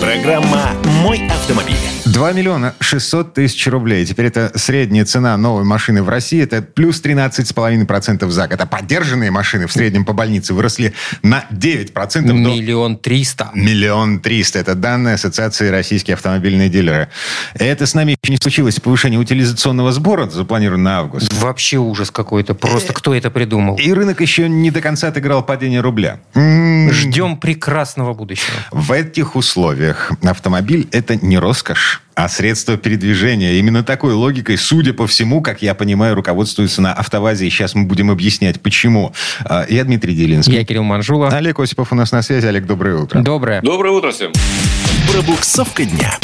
Программа «Мой автомобиль». 2 миллиона 600 тысяч рублей. Теперь это средняя цена новой машины в России. Это плюс 13,5% за год. А поддержанные машины в среднем по больнице выросли на 9%. до- Миллион триста. Миллион триста. Это данные Ассоциации российские автомобильные дилеры. Это с нами еще не случилось повышение утилизационного сбора, запланировано на август. Вообще ужас какой-то. Просто кто это придумал? И рынок еще не до конца отыграл падение рубля. М, Ждем прекрасного будущего. В этих условиях автомобиль – это не роскошь, а средство передвижения. Именно такой логикой, судя по всему, как я понимаю, руководствуется на автовазе. И сейчас мы будем объяснять, почему. А, Я Дмитрий Делинский. Я Кирилл Манжула. Олег Осипов у нас на связи. Олег, доброе утро. Доброе. Доброе утро всем. Пробуксовка дня.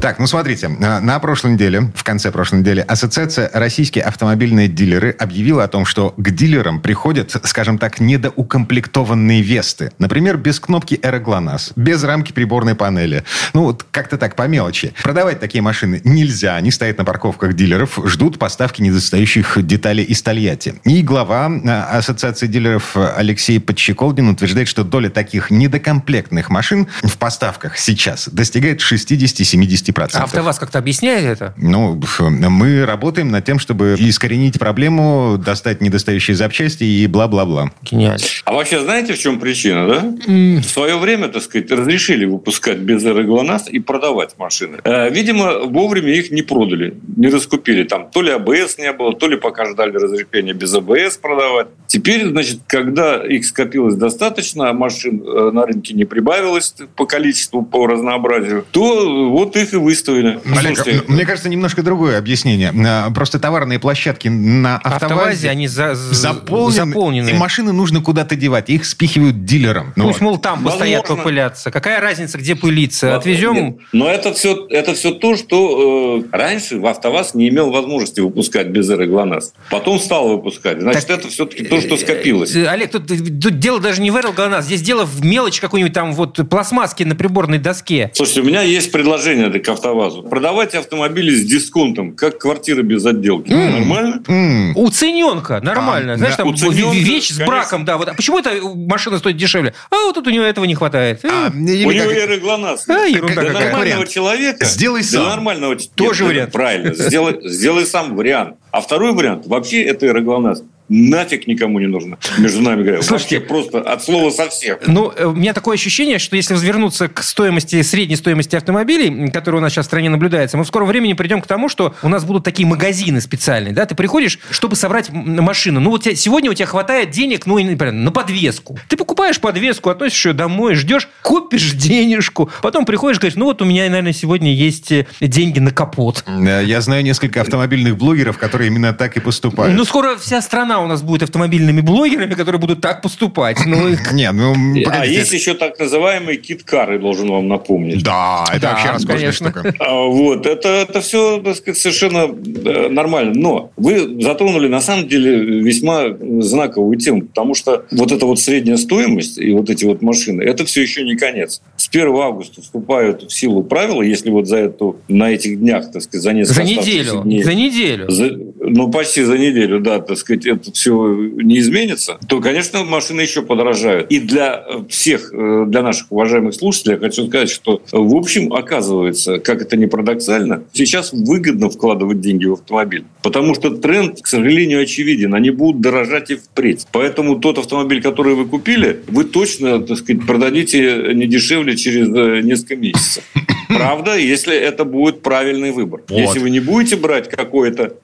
Так, ну смотрите, на на прошлой неделе, в конце прошлой недели, Ассоциация «Российские автомобильные дилеры» объявила о том, что к дилерам приходят, скажем так, недоукомплектованные Весты. Например, без кнопки «Эроглонасс», без рамки приборной панели. Ну, вот как-то так, по мелочи. Продавать такие машины нельзя. Они стоят на парковках дилеров, ждут поставки недостающих деталей из Тольятти. И глава а, Ассоциации дилеров Алексей Подщеколдин утверждает, что доля таких недокомплектных машин в поставках сейчас достигает 60-70%. А АвтоВАЗ как-то объясняет это? Ну, мы работаем над тем, чтобы искоренить проблему, достать недостающие запчасти и бла-бла-бла. Гениально. А вообще знаете, в чем причина, да? В свое время, так сказать, разрешили выпускать без ГЛОНАСС и продавать машины. Э, Видимо, вовремя их не продали, не раскупили. Там то ли АБС не было, то ли пока ждали разрешения без АБС продавать. Теперь, значит, когда их скопилось достаточно, а машин э, на рынке не прибавилось по количеству, по разнообразию, то вот их и выставили. Олег, Слушайте, мне кажется, немножко другое объяснение. А, Просто товарные площадки на автовазе, АвтоВАЗе они за- заполнены, заполнены. и машины нужно куда-то девать. Их спихивают дилерам. Ну, Пусть, мол, там постоят Возможно. попыляться. Какая разница, где пылиться? Отвезем... Нет, но это все, это все то, что э, раньше в АвтоВАЗ не имел возможности выпускать без ГЛОНАСС. Потом стал выпускать. Значит, Так, это все-таки то, что скопилось. Э, Олег, тут, тут дело даже не в ГЛОНАСС. Здесь дело в мелочь какой-нибудь там вот пластмасски на приборной доске. Слушайте, у меня есть предложение к АвтоВАЗу. Продавайте автомобили с дисконтом, как квартира без отделки. Нормально? м, Уцененка, нормально. А, Знаешь, да, там уцененка, вещь с конечно. браком, да. Вот. А почему эта машина стоит дешевле? А вот тут у него этого не хватает. Э, а, или У него как- и ГЛОНАСС. А, ерунда Для какая. нормального вариант. человека... Сделай Для сам. нормального... Тоже Нет, вариант. Правильно. Сделай, сделай сам вариант. А второй вариант, вообще это ГЛОНАСС нафиг никому не нужно, между нами говоря. Слушайте, Вообще просто от слова совсем. Ну, э, у меня такое ощущение, что если вернуться к стоимости, средней стоимости автомобилей, которая у нас сейчас в стране наблюдается, мы в скором времени придем к тому, что у нас будут такие магазины специальные, да, ты приходишь, чтобы собрать машину. Ну, вот тебе- сегодня у тебя хватает денег, ну, и, например, на подвеску. Ты покупаешь подвеску, относишь ее домой, ждешь, копишь денежку, потом приходишь, говоришь, ну, вот у меня, наверное, сегодня есть э, деньги на капот. Э, Я знаю несколько автомобильных блогеров, которые именно так и поступают. Ну, скоро вся страна у нас будет автомобильными блогерами, которые будут так поступать. Ну, их- Не, ну, А есть еще так называемые кит-кары, должен вам напомнить. Да, это Да, вообще роскошная конечно. штука. А, Вот, это, это все, так сказать, совершенно э, нормально. Но вы затронули, на самом деле, весьма знаковую тему, потому что вот эта вот средняя стоимость и вот эти вот машины, это все еще не конец. С 1 августа вступают в силу правила, если вот за эту, на этих днях, так сказать, за несколько за неделю. дней, За неделю. за- ну, почти за неделю, да, так сказать, это все не изменится, то, конечно, машины еще подорожают. И для э, всех, э, для наших уважаемых слушателей я хочу сказать, что, э, в общем, оказывается, как это не парадоксально, сейчас выгодно вкладывать деньги в автомобиль. Потому что тренд, к сожалению, очевиден. Они будут дорожать и впредь. Поэтому тот автомобиль, который вы купили, вы точно, так сказать, продадите не дешевле через несколько месяцев. Правда, если это будет правильный выбор. Вот. Если вы не будете брать какое-то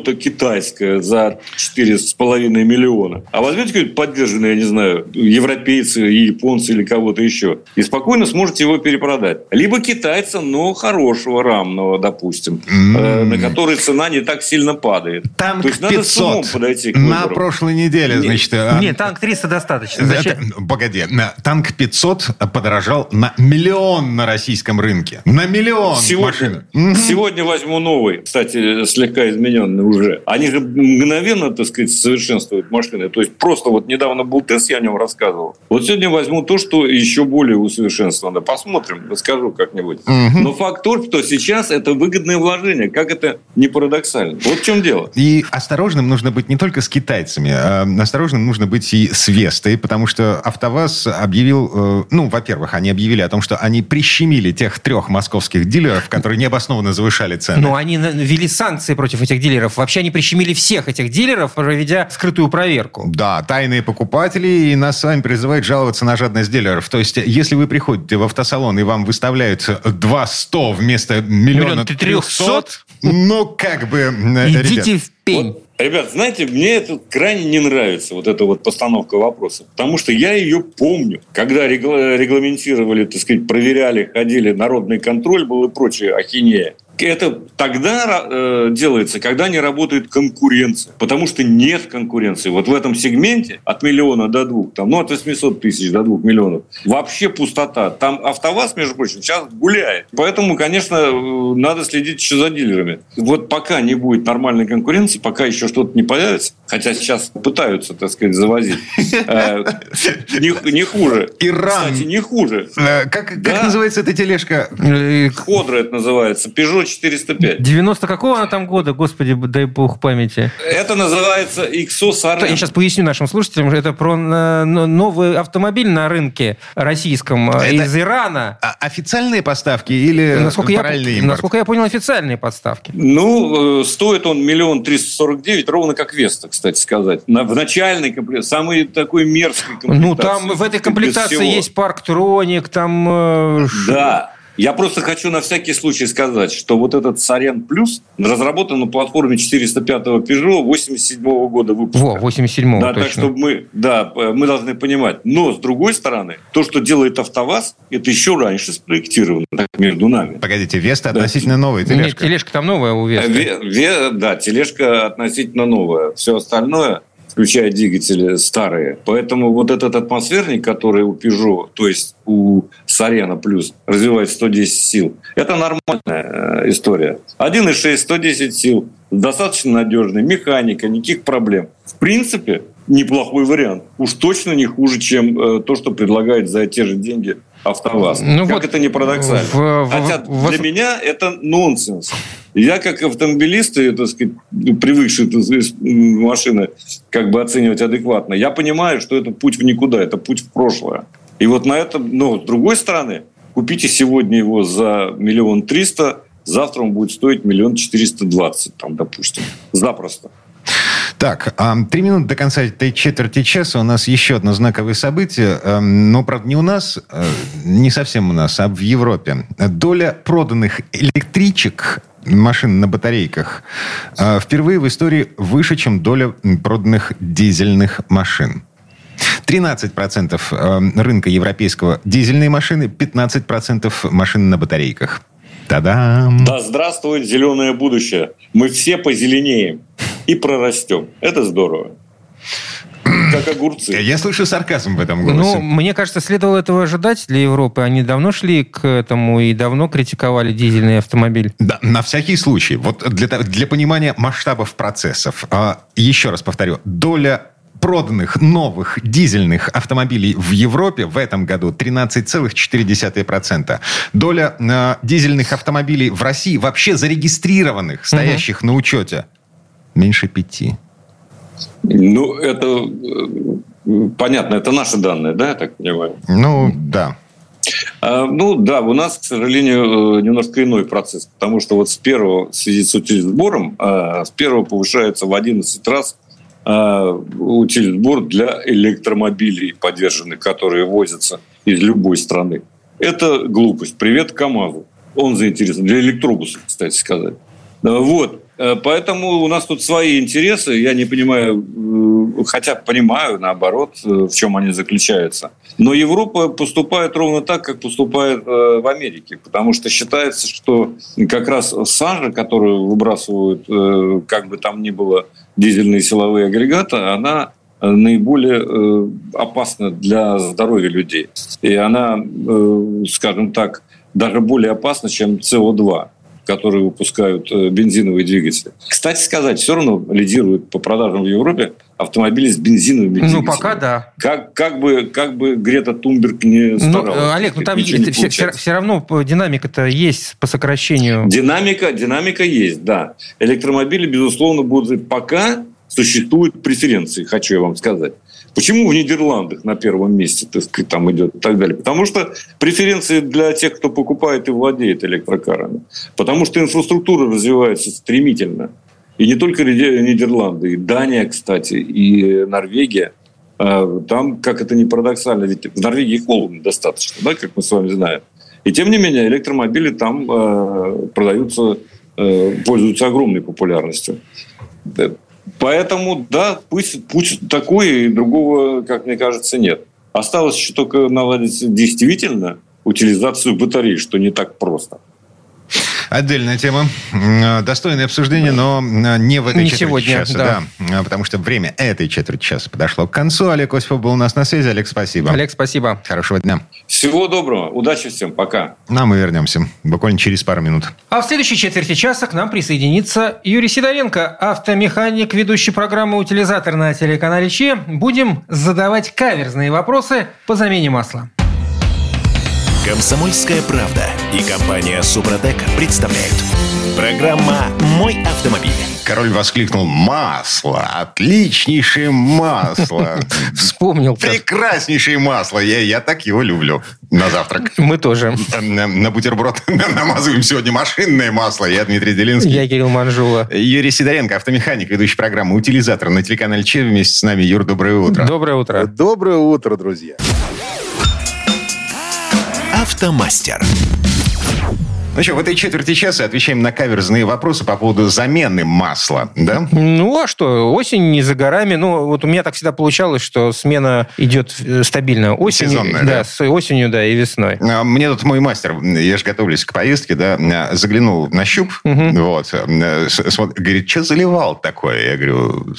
что-то китайское за 4,5 миллиона, а возьмете какой-то поддержанный, я не знаю, европейцы, японцы или кого-то еще, и спокойно сможете его перепродать. Либо китайца, но хорошего, рамного, допустим, э, на который цена не так сильно падает. Танк То есть надо с умом 500 подойти к на выбору. прошлой неделе, Не- значит... а, Нет, танк 300 достаточно. это- Зачем? Погоди, на- танк 500 подорожал на миллион на российском рынке. рынке. На миллион сегодня, машин. Сегодня возьму новый, кстати, слегка измененный уже. Они же мгновенно, так сказать, совершенствуют машины. То есть просто вот недавно был тест, я о нем рассказывал. Вот сегодня возьму то, что еще более усовершенствовано. Посмотрим, расскажу как-нибудь. Угу. Но факт тот, что сейчас это выгодное вложение. Как это не парадоксально. Вот в чем дело. И осторожным нужно быть не только с китайцами. А осторожным нужно быть и с Вестой, потому что АвтоВАЗ объявил... Э, ну, во-первых, они объявили о том, что они прищемили тех трех московских дилеров, которые необоснованно завышали цены. Ну, они ввели санкции против этих дилеров. Вообще они прищемили всех этих дилеров, проведя скрытую проверку. Да, тайные покупатели, и нас с вами призывают жаловаться на жадность дилеров. То есть, если вы приходите в автосалон, и вам выставляют 2 100 вместо миллиона трехсот, ну, как бы... Идите ребят. в пень. Вот, ребят, знаете, мне это крайне не нравится, вот эта вот постановка вопроса. Потому что я ее помню. Когда регламентировали, так сказать, проверяли, ходили, народный контроль был и прочее ахинея это тогда э, делается, когда не работает конкуренция. Потому что нет конкуренции. Вот в этом сегменте от миллиона до двух, там, ну, от 800 тысяч до двух миллионов, вообще пустота. Там АвтоВАЗ, между прочим, сейчас гуляет. Поэтому, конечно, э, надо следить еще за дилерами. Вот пока не будет нормальной конкуренции, пока еще что-то не появится, хотя сейчас пытаются, так сказать, завозить, э, не хуже. Иран. Кстати, не хуже. Э, как называется эта тележка? Ходра это называется. Peugeot 405. 90 какого она там года, господи, дай бог памяти? Это называется Ixos RM. Я сейчас поясню нашим слушателям, это про э, новый автомобиль на рынке российском э, это из Ирана. Официальные поставки или насколько я, импорт? Насколько я понял, официальные поставки. Ну, э, стоит он миллион триста сорок девять, ровно как Веста, кстати сказать. На, в начальной комплектации, самый такой мерзкий комплектации. Ну, там в этой комплектации есть парктроник, там... Да, я просто хочу на всякий случай сказать, что вот этот Сарен Плюс разработан на платформе 405-го Peugeot 87 -го года выпуска. Во, 87 Да, точно. так что мы, да, мы должны понимать. Но, с другой стороны, то, что делает АвтоВАЗ, это еще раньше спроектировано так, между нами. Погодите, Веста да. относительно новая тележка. Нет, тележка там новая у Веста. Ве, ве, да, тележка относительно новая. Все остальное включая двигатели старые. Поэтому вот этот атмосферник, который у Peugeot, то есть у Сарена плюс, развивает 110 сил, это нормальная э, история. 1,6, 110 сил, достаточно надежный, механика, никаких проблем. В принципе, неплохой вариант. Уж точно не хуже, чем э, то, что предлагает за те же деньги АвтоВАЗ. Ну как вот это не парадоксально? В, Хотя в, для меня это нонсенс. Я как автомобилист, так сказать, привыкший машины как бы оценивать адекватно, я понимаю, что это путь в никуда, это путь в прошлое. И вот на этом, но с другой стороны, купите сегодня его за миллион триста, завтра он будет стоить миллион четыреста двадцать, там, допустим, запросто. Так, три минуты до конца этой четверти часа у нас еще одно знаковое событие. Эм, но, правда, не у нас, э, не совсем у нас, а в Европе. Доля проданных электричек машин на батарейках э, впервые в истории выше, чем доля проданных дизельных машин. 13% э, рынка европейского дизельные машины, 15% машин на батарейках. Та-дам! Да здравствует зеленое будущее. Мы все позеленеем и прорастем. Это здорово. Как огурцы. Я слышу сарказм в этом голосе. Ну, мне кажется, следовало этого ожидать для Европы. Они давно шли к этому и давно критиковали дизельный автомобиль. Да, на всякий случай. Вот для, для понимания масштабов процессов. А, еще раз повторю. Доля проданных новых дизельных автомобилей в Европе в этом году 13,4%. Доля э, дизельных автомобилей в России вообще зарегистрированных, стоящих угу. на учете, меньше пяти. Ну, это э, понятно, это наши данные, да, я так понимаю? Ну, да. А, ну да, у нас, к сожалению, э, немножко иной процесс, потому что вот с первого, в связи с утилизбором, а, с первого повышается в 11 раз а, утилизбор для электромобилей поддержанных, которые возятся из любой страны. Это глупость. Привет КАМАЗу. Он заинтересован. Для электробусов, кстати сказать. Вот. Э, поэтому у нас тут свои интересы. Я не понимаю, э, хотя понимаю, наоборот, э, в чем они заключаются. Но Европа поступает ровно так, как поступает в Америке. Потому что считается, что как раз сажа, которую выбрасывают, как бы там ни было, дизельные силовые агрегаты, она наиболее опасна для здоровья людей. И она, скажем так, даже более опасно, чем СО2 которые выпускают э, бензиновые двигатели. Кстати сказать, все равно лидируют по продажам в Европе автомобили с бензиновыми ну, двигателями. Ну, пока да. Как, как, бы, как бы Грета Тунберг не старалась. Ну, Олег, ну там это, все, все, все равно динамика-то есть по сокращению. Динамика, динамика есть, да. Электромобили, безусловно, будут пока существуют преференции, хочу я вам сказать. Почему в Нидерландах на первом месте, так сказать, там идет и так далее? Потому что преференции для тех, кто покупает и владеет электрокарами. Потому что инфраструктура развивается стремительно. И не только Нидерланды, и Дания, кстати, и Норвегия. А, там, как это ни парадоксально, ведь в Норвегии холодно достаточно, да, как мы с вами знаем. И тем не менее, электромобили там э, продаются, э, пользуются огромной популярностью. Поэтому, да, пусть путь такой, и другого, как мне кажется, нет. Осталось еще только наладить действительно утилизацию батарей, что не так просто. Отдельная тема. Достойное обсуждение, но не в этой не четверти сегодня, часа. Да. да. Потому что время этой четверти часа подошло к концу. Олег Осипов был у нас на связи. Олег, спасибо. Олег, спасибо. Хорошего дня. Всего доброго. Удачи всем. Пока. Ну, а мы вернемся буквально через пару минут. А в следующей четверти часа к нам присоединится Юрий Сидоренко, автомеханик, ведущий программы «Утилизатор» на телеканале ЧЕ. Будем задавать каверзные вопросы по замене масла. Комсомольская правда и компания Супротек представляют. Программа «Мой автомобиль». Король воскликнул «Масло! Отличнейшее масло!» Вспомнил. Прекраснейшее масло! Я, я так его люблю на завтрак. Мы тоже. На, на бутерброд намазываем сегодня машинное масло. Я Дмитрий Делинский. Я Кирилл Манжула. Юрий Сидоренко, автомеханик, ведущий программы «Утилизатор» на телеканале ЧЕ. Вместе с нами. Юр, доброе утро. Доброе утро. Доброе утро, друзья. Автомастер. Ну что, в этой четверти часа отвечаем на каверзные вопросы по поводу замены масла, да? Ну, а что, осень не за горами. Ну, вот у меня так всегда получалось, что смена идет э, стабильно. Осенью, Сезонная, да, да? с осенью, да, и весной. А, Мне тут мой мастер, я же готовлюсь к поездке, да, а, заглянул на щуп, вот, э, с- смотр- говорит, что заливал такое? Я говорю,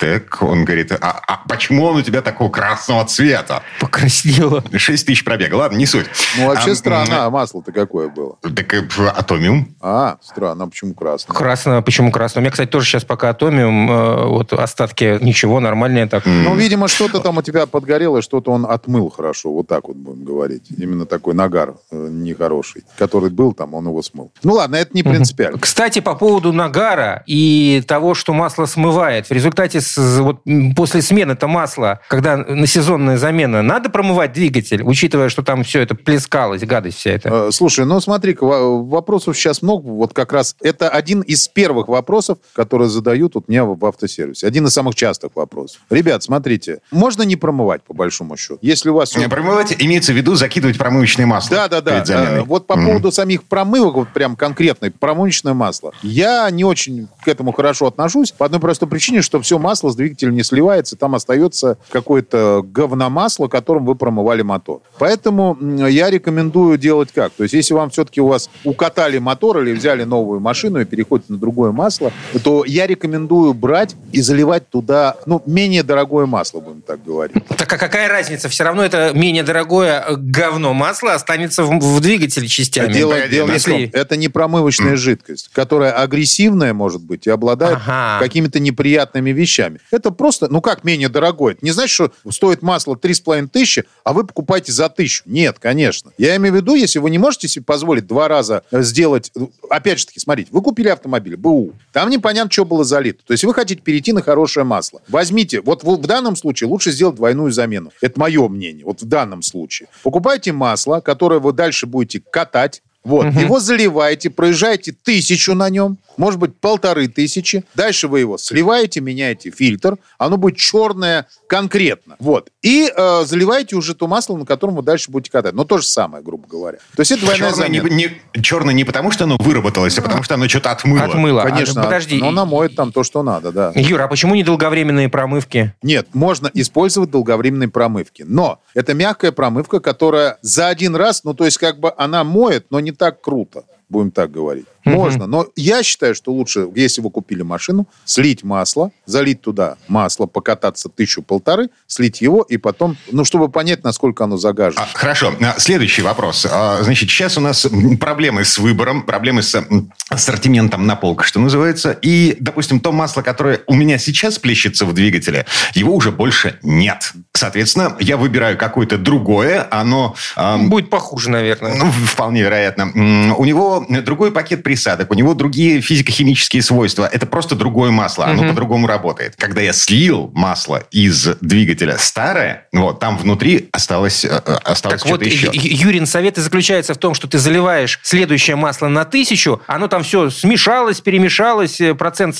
Супротек. Он говорит, а, а почему он у тебя такого красного цвета? Покраснело. 6 тысяч пробега. Ладно, не суть. Ну, вообще А, странно, а масло-то какое было? Так э, атомиум. А, странно, а почему красное? Красно, почему красно? У меня, кстати, тоже сейчас пока атомиум, э, вот остатки ничего, нормальные так. Ну, видимо, что-то там у тебя подгорело, что-то он отмыл хорошо. Вот так вот будем говорить. Именно такой нагар э, нехороший, который был там, он его смыл. Ну, ладно, это не принципиально. Кстати, по поводу нагара и того, что масло смывает. В результате с- вот, после смены это масла, когда на сезонная замена, надо промывать двигатель, учитывая, что там все это плескалось, гадость вся эта. Э, Слушай, ну смотри-ка, во- вопросов сейчас много. Вот как раз это один из первых вопросов, которые задают вот мне в автосервисе. Один из самых частых вопросов. Ребят, смотрите, можно не промывать, по большому счету? Если у вас... Не Промывать имеется в виду закидывать промывочное масло. Да, да, да. Э, Вот по Мгм. поводу самих промывок, вот прям конкретной, промывочное масло. Я не очень к этому хорошо отношусь по одной простой причине, что все масло с двигателя не сливается, там остается какое-то говномасло, которым вы промывали мотор. Поэтому я рекомендую делать как? То есть если вам все-таки у вас укатали мотор или взяли новую машину и переходите на другое масло, то я рекомендую брать и заливать туда, ну, менее дорогое масло, будем так говорить. Так а какая разница? Все равно это менее дорогое говно масла останется в, в двигателе частями. Дело, Погоди, дело если- это не промывочная жидкость, которая агрессивная может быть и обладает Ага. какими-то неприятными вещами. Это просто, ну как менее дорогое? Это не значит, что стоит масло 3,5 тысячи, а вы покупаете за тысячу. Нет, конечно. Я имею в виду, если вы не можете себе позволить два раза э, сделать... Опять же таки, смотрите, вы купили автомобиль, БУ, там непонятно, что было залито. То есть вы хотите перейти на хорошее масло. Возьмите, вот в данном случае лучше сделать двойную замену. Это мое мнение, вот в данном случае. Покупайте масло, которое вы дальше будете катать, вот, его заливаете, проезжаете тысячу на нем, может быть, полторы тысячи. Дальше вы его сливаете, меняете фильтр, оно будет черное конкретно. Вот. И э, заливаете уже то масло, на котором вы дальше будете катать. Но то же самое, грубо говоря. То есть это двойная Черное не, замена. не- черное не потому, что оно выработалось, а потому что оно что-то отмыло. Отмыло. А, Конечно, подожди. но она моет там то, что надо, да. Юра, а почему не долговременные промывки? Нет, можно использовать долговременные промывки. Но это мягкая промывка, которая за один раз, ну, то есть как бы она моет, но не так круто. Будем так говорить. Можно, но я считаю, что лучше, если вы купили машину, слить масло, залить туда масло, покататься тысячу-полторы, слить его и потом, ну, чтобы понять, насколько оно загажено. А, хорошо. А, Следующий вопрос. А, Значит, сейчас у нас проблемы с выбором, проблемы с ассортиментом на полках, что называется. И, допустим, то масло, которое у меня сейчас плещется в двигателе, его уже больше нет. Соответственно, я выбираю какое-то другое, оно... Будет похуже, наверное. Ну, вполне вероятно. У него другой пакет присадок, у него другие физико-химические свойства. Это просто другое масло, оно Мгм. по-другому работает. Когда я слил масло из двигателя старое, вот, там внутри осталось, э, э, осталось Так вот, что-то еще. Ю- Ю- Юрин совет и заключается в том, что ты заливаешь следующее масло на тысячу, оно там все смешалось, перемешалось, э, процент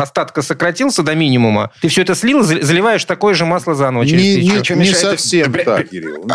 остатка сократился до минимума. Ты все это слил, за- заливаешь такое же масло заново через Не- тысячу. не- не мешает- совсем так, Кирилл.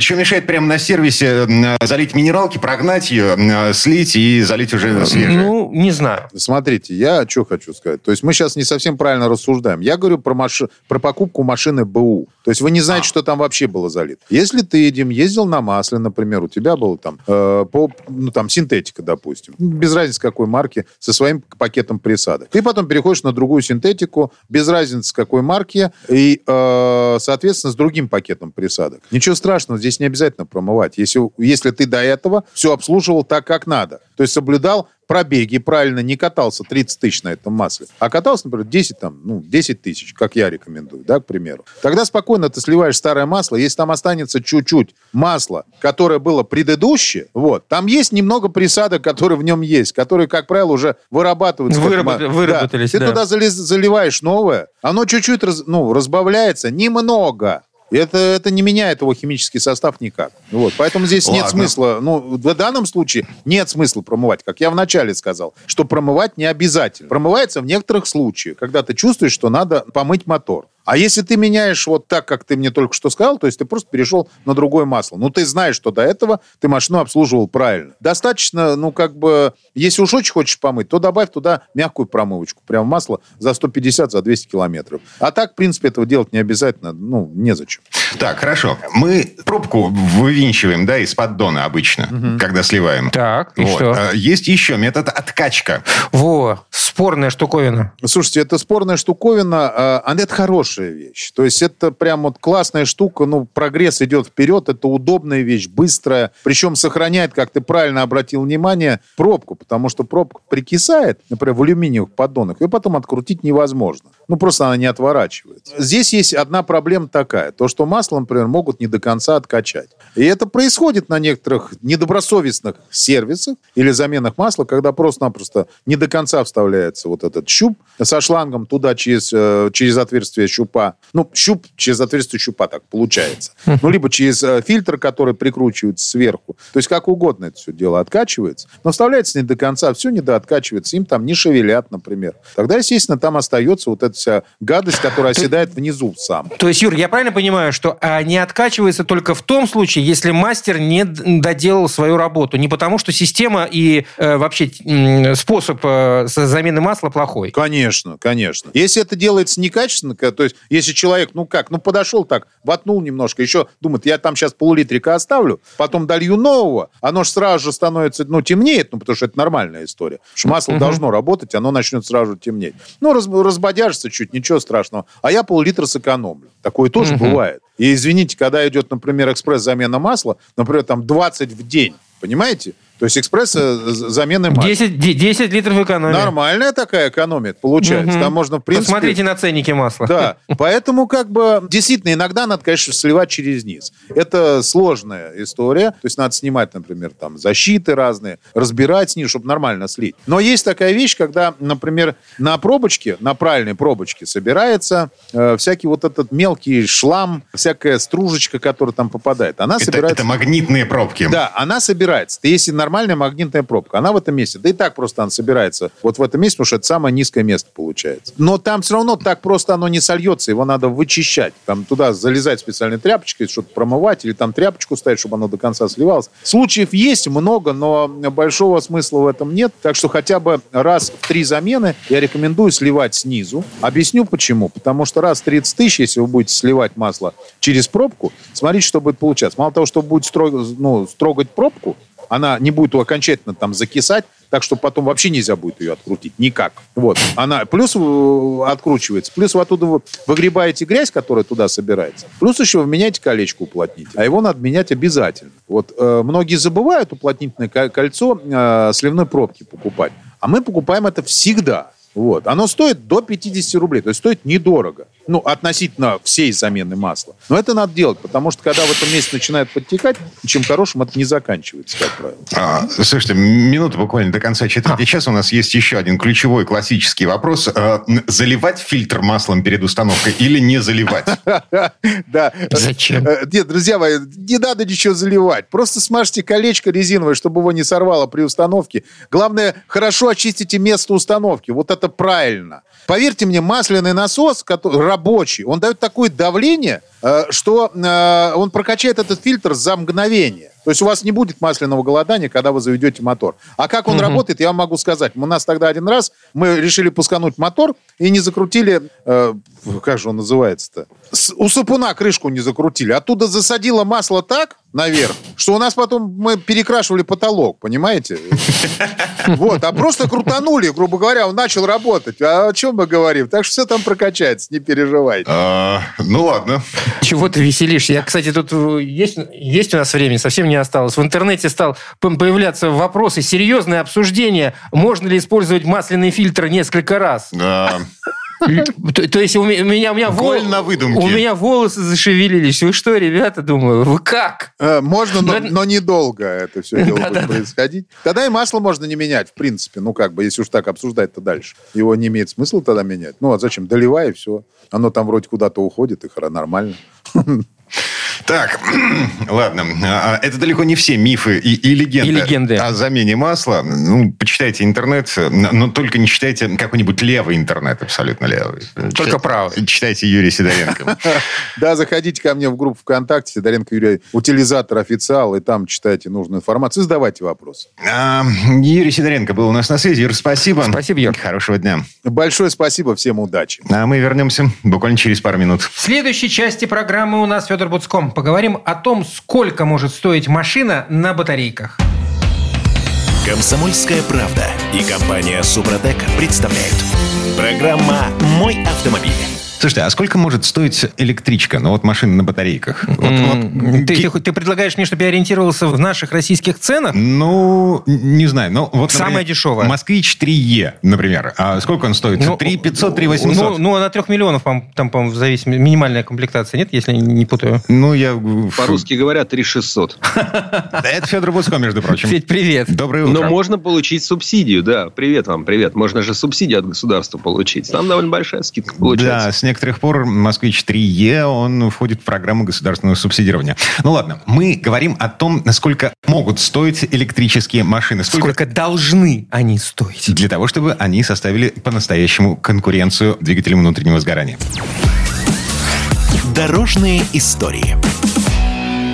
Что мешает прямо на сервисе залить минералки, прогнать ее, слить и залить уже свежее? Ну, не знаю. Смотрите, я что хочу сказать. То есть мы сейчас не совсем правильно рассуждаем. Я говорю про, маши- про покупку машины БУ. То есть вы не знаете, что там вообще было залито. Если ты, Дим, ездил на масле, например, у тебя был там, э, по, ну, там синтетика, допустим, без разницы какой марки, со своим пакетом присадок. Ты потом переходишь на другую синтетику, без разницы какой марки, и, э, соответственно, с другим пакетом присадок. Ничего страшного, здесь не обязательно промывать. Если, если ты до этого все обслуживал так, как надо, то есть соблюдал пробеги правильно, не катался 30 тысяч на этом масле, а катался, например, 10, там, ну, 10 тысяч, как я рекомендую, да, к примеру. Тогда спокойно ты сливаешь старое масло, если там останется чуть-чуть масла, которое было предыдущее, вот, там есть немного присадок, которые в нем есть, которые, как правило, уже вырабатываются. как Выработ- ма- выработались, Ты да. туда заливаешь новое, оно чуть-чуть раз- ну, разбавляется, немного. Это, это не меняет его химический состав никак. Вот. Поэтому здесь нет Ладно. смысла. Ну, в данном случае нет смысла промывать. Как я вначале сказал, что промывать не обязательно. Промывается в некоторых случаях, когда ты чувствуешь, что надо помыть мотор. А если ты меняешь вот так, как ты мне только что сказал, то есть ты просто перешел на другое масло. Ну, ты знаешь, что до этого ты машину обслуживал правильно. Достаточно, ну, как бы, если уж очень хочешь помыть, то добавь туда мягкую промывочку. Прям масло за 150, за 200 километров. А так, в принципе, этого делать не обязательно. Ну, незачем. Так, хорошо. Мы пробку вывинчиваем, да, из поддона обычно, когда сливаем. Так, и Вот. что? А, Есть еще метод откачка. Во, спорная штуковина. Слушайте, это спорная штуковина, а, а это хорошая вещь. То есть это прям вот классная штука, ну, прогресс идет вперед, это удобная вещь, быстрая, причем сохраняет, как ты правильно обратил внимание, пробку, потому что пробка прикисает, например, в алюминиевых поддонах, и потом открутить невозможно. Ну, просто она не отворачивается. Здесь есть одна проблема такая, то, что масло, например, могут не до конца откачать. И это происходит на некоторых недобросовестных сервисах или заменах масла, когда просто-напросто не до конца вставляется вот этот щуп со шлангом туда через, э, через отверстие щупа. Ну, щуп через отверстие щупа так получается. Ну, либо через э, фильтр, который прикручивается сверху. То есть как угодно это все дело откачивается. Но вставляется не до конца, все недооткачивается. Им там не шевелят, например. Тогда, естественно, там остается вот эта вся гадость, которая оседает внизу сам. То есть, Юр, я правильно понимаю, что а, не откачивается только в том случае, если мастер не доделал свою работу. Не потому, что система и э, вообще м, способ э, замены масла плохой. Конечно, конечно. Если это делается некачественно, ка- то есть если человек, ну как, ну подошел так, воткнул немножко, еще думает, я там сейчас пол-литрика оставлю, потом долью нового, оно же сразу же становится, ну, темнеет, ну, потому что это нормальная история. Потому что масло Мгм. должно работать, оно начнет сразу же темнеть. Ну, раз, разбодяжится чуть, ничего страшного. А я пол-литра сэкономлю. Такое тоже Мгм. бывает. И извините, когда идет, например, экспресс-замена масла, например, там 20 в день, понимаете? То есть экспресс-замены масла. 10, де- 10 литров экономии. Нормальная такая экономия получается. Мгм. Там можно, в принципе... Посмотрите на ценники масла. Да, поэтому как бы действительно иногда надо, конечно, сливать через низ. Это сложная история, то есть надо снимать, например, там защиты разные, разбирать низ, чтобы нормально слить. Но есть такая вещь, когда, например, на пробочке, на правильной пробочке собирается э, всякий вот этот мелкий шлам, всякая стружечка, которая там попадает. Она Это, собирается... это магнитные пробки. Да, она собирается. Ты, Если нормальная магнитная пробка, она в этом месте. Да и так просто она собирается вот в этом месте, потому что это самое низкое место получается. Но там все равно так просто оно не сольется, его надо вычищать. Там туда залезать специальной тряпочкой, что-то промывать, или там тряпочку ставить, чтобы оно до конца сливалось. Случаев есть много, но большого смысла в этом нет. Так что хотя бы раз в три замены я рекомендую сливать снизу. Объясню почему. Потому что раз в 30 тысяч, если вы будете сливать масло через пробку, смотрите, что будет получаться. Мало того, что будет строг- ну, строгать пробку, она не будет окончательно там закисать, так что потом вообще нельзя будет ее открутить. Никак. Вот. Она плюс э, откручивается, плюс вы оттуда выгребаете грязь, которая туда собирается, плюс еще вы меняете колечко уплотнителя. А его надо менять обязательно. Вот э, многие забывают уплотнительное кольцо э, сливной пробки покупать. А мы покупаем это всегда. Вот. Оно стоит до 50 рублей, то есть стоит недорого. Ну, относительно всей замены масла. Но это надо делать, потому что когда в этом месте начинает подтекать, чем хорошим это не заканчивается, как правило. А, слушайте, минута буквально до конца четверти а. часа. У нас есть еще один ключевой классический вопрос. А, заливать фильтр маслом перед установкой или не заливать? Да. Зачем? Э, нет, друзья мои, не надо ничего заливать. Просто смажьте колечко резиновое, чтобы его не сорвало при установке. Главное, хорошо очистите место установки. Вот это правильно. Поверьте мне, масляный насос, который рабочий, он дает такое давление, что э, он прокачает этот фильтр за мгновение. То есть у вас не будет масляного голодания, когда вы заведете мотор. А как он угу. работает, я вам могу сказать. У нас тогда один раз мы решили пускануть мотор и не закрутили, э, как же он называется-то? С, у сапуна крышку не закрутили. Оттуда засадило масло так наверх, что у нас потом мы перекрашивали потолок, понимаете? Вот, а просто крутанули, грубо говоря, он начал работать. А о чем мы говорим? Так что все там прокачается, не переживайте. А, ну ладно. Чего ты веселишь? Я, кстати, тут э, есть, есть у нас времени, совсем не осталось. В интернете стал появляться вопросы, серьезные обсуждения, можно ли использовать масляный фильтр несколько раз. Да. То, то есть у меня, у меня, Голь на выдумке. у меня волосы зашевелились. Вы что, ребята, думаю, вы как? Э, можно, но, но недолго это все дело будет происходить. Тогда и масло можно не менять, в принципе. Ну, как бы, если уж так обсуждать-то дальше. Его не имеет смысла тогда менять. Ну, а зачем? Доливай, и все. Оно там вроде куда-то уходит, и нормально. Так, ладно. А, а, это далеко не все мифы и, и, легенды, и легенды о замене масла. Ну, почитайте интернет, но только не читайте какой-нибудь левый интернет, абсолютно левый. Только Читайте, правый. Читайте Юрия Сидоренко. Да, заходите ко мне в группу ВКонтакте, Сидоренко Юрий, утилизатор, официал, и там читайте нужную информацию, задавайте вопросы. А, Юрий Сидоренко был у нас на связи. Юр, спасибо. Спасибо, Юр. Хорошего дня. Большое спасибо, всем удачи. А мы вернемся буквально через пару минут. В следующей части программы у нас Федор Буцком поговорим о том, сколько может стоить машина на батарейках. Комсомольская правда и компания Супротек представляют. Программа «Мой автомобиль». Слушайте, а сколько может стоить электричка? Ну вот машина на батарейках. Вот, вот, ты, ты, ты предлагаешь мне, чтобы я ориентировался в наших российских ценах? Ну, не знаю. Ну, вот, Самое дешевое. Москвич 3Е, например. А сколько он стоит? Ну, 3 500, 3 800? Ну, ну на 3 миллионов, там, по-моему, зависит минимальная комплектация, нет, если не путаю? Ну, я... По-русски говоря, 3 600. Да это Федор Буцко, между прочим. Федь, привет. Доброе утро. Но можно получить субсидию, да. Привет вам, привет. Можно же субсидию от государства получить. Там довольно большая скидка получается. Да, некоторых пор «Москвич 3Е», он входит в программу государственного субсидирования. Ну ладно, мы говорим о том, насколько могут стоить электрические машины. Сколько, сколько должны они стоить. Для того, чтобы они составили по-настоящему конкуренцию двигателям внутреннего сгорания. Дорожные истории.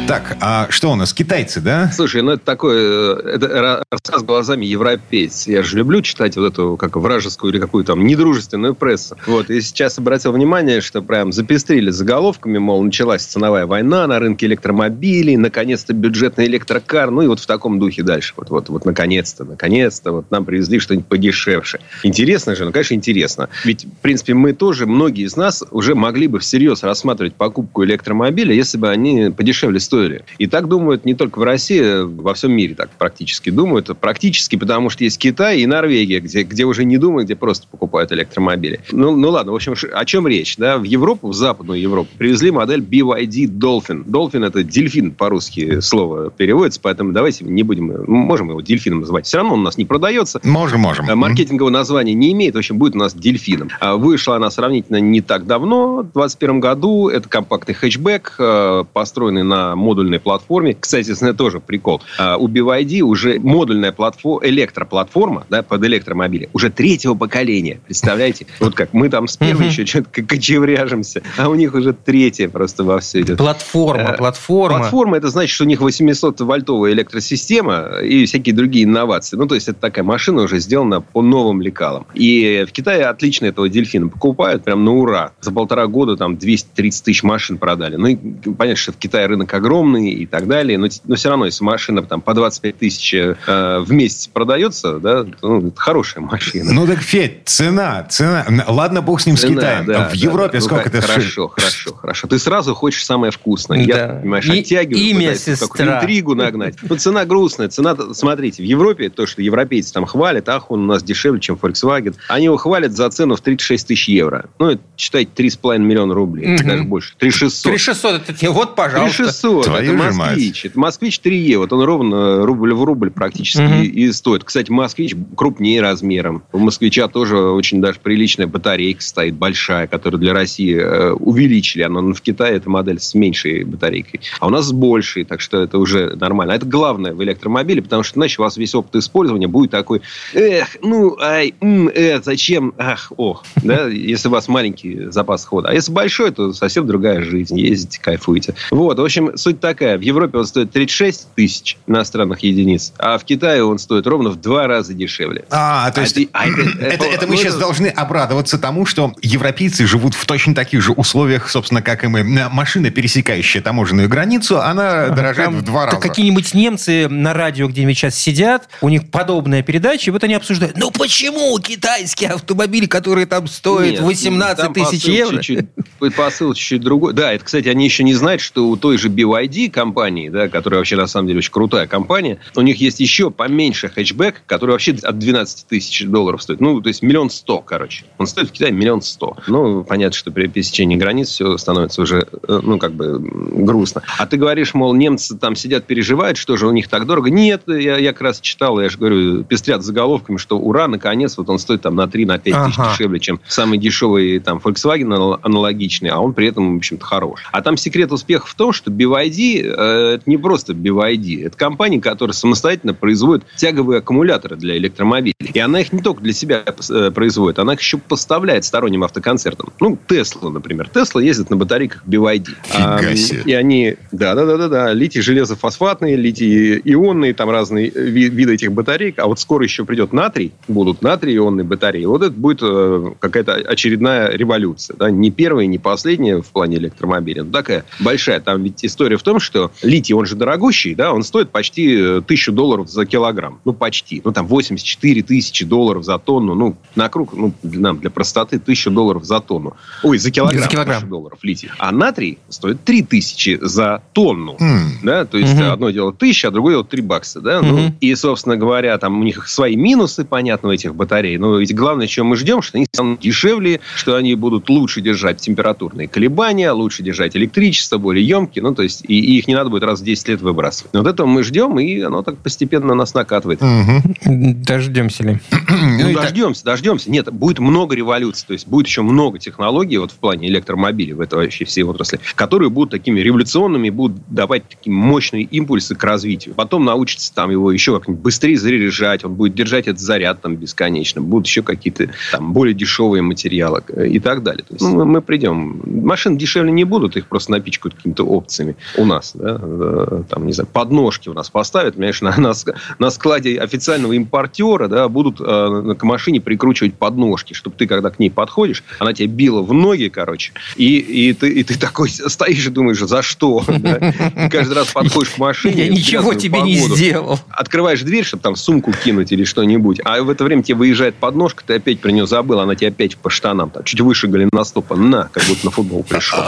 Так, а что у нас, китайцы, да? Слушай, ну это такой, э, это рассказ глазами европейц. Я же люблю читать вот эту, как вражескую или какую то там недружественную прессу. Вот, и сейчас обратил внимание, что прям запестрили заголовками, мол, началась ценовая война на рынке электромобилей, наконец-то бюджетный электрокар, ну и вот в таком духе дальше. Вот, вот, вот наконец-то, наконец-то, вот нам привезли что-нибудь подешевше. Интересно же, ну, конечно, интересно. Ведь, в принципе, мы тоже, многие из нас уже могли бы всерьез рассматривать покупку электромобиля, если бы они подешевле стоили история. И так думают не только в России, во всем мире так практически думают. Практически, потому что есть Китай и Норвегия, где, где уже не думают, где просто покупают электромобили. Ну, ну ладно, в общем, о чем речь? Да? В Европу, в Западную Европу привезли модель BYD Dolphin. Dolphin – это дельфин по-русски слово переводится, поэтому давайте не будем, можем его дельфином называть. Все равно он у нас не продается. Можем, можем. Э, маркетингового названия не имеет, в общем, будет у нас дельфином. А вышла она сравнительно не так давно, в 2021 году. Это компактный хэтчбэк, э, построенный на модульной платформе. Кстати, это тоже прикол. А, у BYD уже модульная платформа, электроплатформа да, под электромобили уже третьего поколения. Представляете? Вот как мы там с первой еще что-то кочевряжемся, а у них уже третья просто во все идет. Платформа, э, платформа. Платформа, это значит, что у них 800-вольтовая электросистема и всякие другие инновации. Ну, то есть, это такая машина уже сделана по новым лекалам. И в Китае отлично этого дельфина покупают прям на ура. За полтора года там 230 тысяч машин продали. Ну, и понятно, что в Китае рынок огромный, огромные и так далее. Но, но все равно, если машина там по 25 тысяч э, в месяц продается, да, ну, это хорошая машина. Ну так, Федь, цена, цена. Ладно, бог с ним, цена, с Китаем. Да, в да, Европе да. Сколько ну, это Хорошо, хорошо, хорошо. Ты сразу хочешь самое вкусное. Да. Я, понимаешь, и, оттягиваю, имя сестра. интригу нагнать. Ну, цена грустная. Цена, смотрите, в Европе то, что европейцы там хвалят, ах, он у нас дешевле, чем Volkswagen. Они его хвалят за цену в 36 тысяч евро. Ну, это, считайте, 3,5 миллиона рублей. Mm-hmm. Даже больше. 3600. 3600, это тебе вот, пожалуйста. 3600. Твою это москвич. Это москвич 3Е. Вот он ровно рубль в рубль практически mm-hmm. и стоит. Кстати, москвич крупнее размером. У москвича тоже очень даже приличная батарейка стоит, большая, которую для России э, увеличили. Она в Китае это модель с меньшей батарейкой. А у нас с большей, так что это уже нормально. А это главное в электромобиле, потому что иначе у вас весь опыт использования будет такой, эх, ну, ай, м, э, зачем, ах, ох, да, если у вас маленький запас хода. А если большой, то совсем другая жизнь. Ездите, кайфуете. Вот, в общем, суть такая. В Европе он стоит 36 тысяч иностранных единиц, а в Китае он стоит ровно в два раза дешевле. А, то есть... А, это, это, это мы сейчас должны обрадоваться тому, что европейцы живут в точно таких же условиях, собственно, как и мы. Машина, пересекающая таможенную границу, она дорожает в два раза. Какие-нибудь немцы на радио где-нибудь сейчас сидят, у них подобная передача, и вот они обсуждают, ну почему китайские автомобили, которые там стоят Нет, 18 тысяч евро? Чуть-чуть, посыл чуть-чуть другой. Да, это, кстати, они еще не знают, что у той же BYD компании, да, которая вообще на самом деле очень крутая компания, у них есть еще поменьше хэтчбэк, который вообще от 12 тысяч долларов стоит. Ну, то есть миллион сто, короче. Он стоит в Китае миллион сто. Ну, понятно, что при пересечении границ все становится уже, э, ну, как бы грустно. А ты говоришь, мол, немцы там сидят, переживают, что же у них так дорого. Нет, я, я как раз читал, я же говорю, пестрят заголовками, что ура, наконец, вот он стоит там на 3 на 5 ага. тысяч дешевле, чем самый дешевый там Volkswagen аналогичный, а он при этом, в общем-то, хорош. А там секрет успеха в том, что BYD э, это не просто BYD, это компания, которая самостоятельно производит тяговые аккумуляторы для электромобилей. И она их не только для себя э, производит, она их еще поставляет сторонним автоконцертам. Ну, Tesla, например. Tesla ездит на батарейках BYD. А, и они, да, да, да, да, да, литий железофосфатные, литий ионные, там разные виды этих батареек. А вот скоро еще придет натрий, будут натрий-ионные батареи. Вот это будет э, какая-то очередная революция. Да? Не первая, не последняя в плане электромобиля. Но такая большая. Там ведь история в том, что литий, он же дорогущий, да, он стоит почти э, тысячу долларов за килограмм. Ну, почти. Ну, там 84 тысячи долларов за тонну. Ну, на круг, ну, нам для простоты, тысячу долларов за тонну. Ой, за килограмм. За килограмм. долларов литий. А натрий стоит 3 тысячи за тонну. Mm. Да, то есть, mm-hmm. одно дело тысяча, а другое дело 3 бакса. Да? Mm-hmm. Ну, и, собственно говоря, там у них свои минусы, понятно, у этих батарей. Но ведь главное, чем мы ждем, что они станут дешевле, что они будут лучше держать температурные колебания, лучше держать электричество, более емкие. Ну, то есть, и, и их не надо будет раз в 10 лет выбрасывать. Вот этого мы ждем, и оно так постепенно нас накатывает. Угу. Дождемся ли? Ну, дождемся, дождемся. Нет, будет много революций. То есть, будет еще много технологий вот в плане электромобилей в этой вообще всей отрасли, которые будут такими революционными, будут давать такие мощные импульсы к развитию. Потом научится там его еще как-нибудь быстрее заряжать, он будет держать этот заряд там бесконечно. Будут еще какие-то там более дешевые материалы и так далее. То есть, ну, мы придем. Машины дешевле не будут, их просто напичкают какими-то опциями у нас. Да? Э, там, не знаю, подножки у нас поставят, понимаешь, на, на, на складе официального импортера да, будут э, к машине прикручивать подножки, чтобы ты, когда к ней подходишь, она тебя била в ноги, короче, и, и, ты, и ты такой стоишь и думаешь, за что? Каждый раз подходишь к машине. Я ничего тебе не сделал. Открываешь дверь, чтобы там сумку кинуть или что-нибудь, а в это время тебе выезжает подножка, ты опять про нее забыл, она тебе опять по штанам, чуть выше голеностопа, на, как будто на футбол пришел.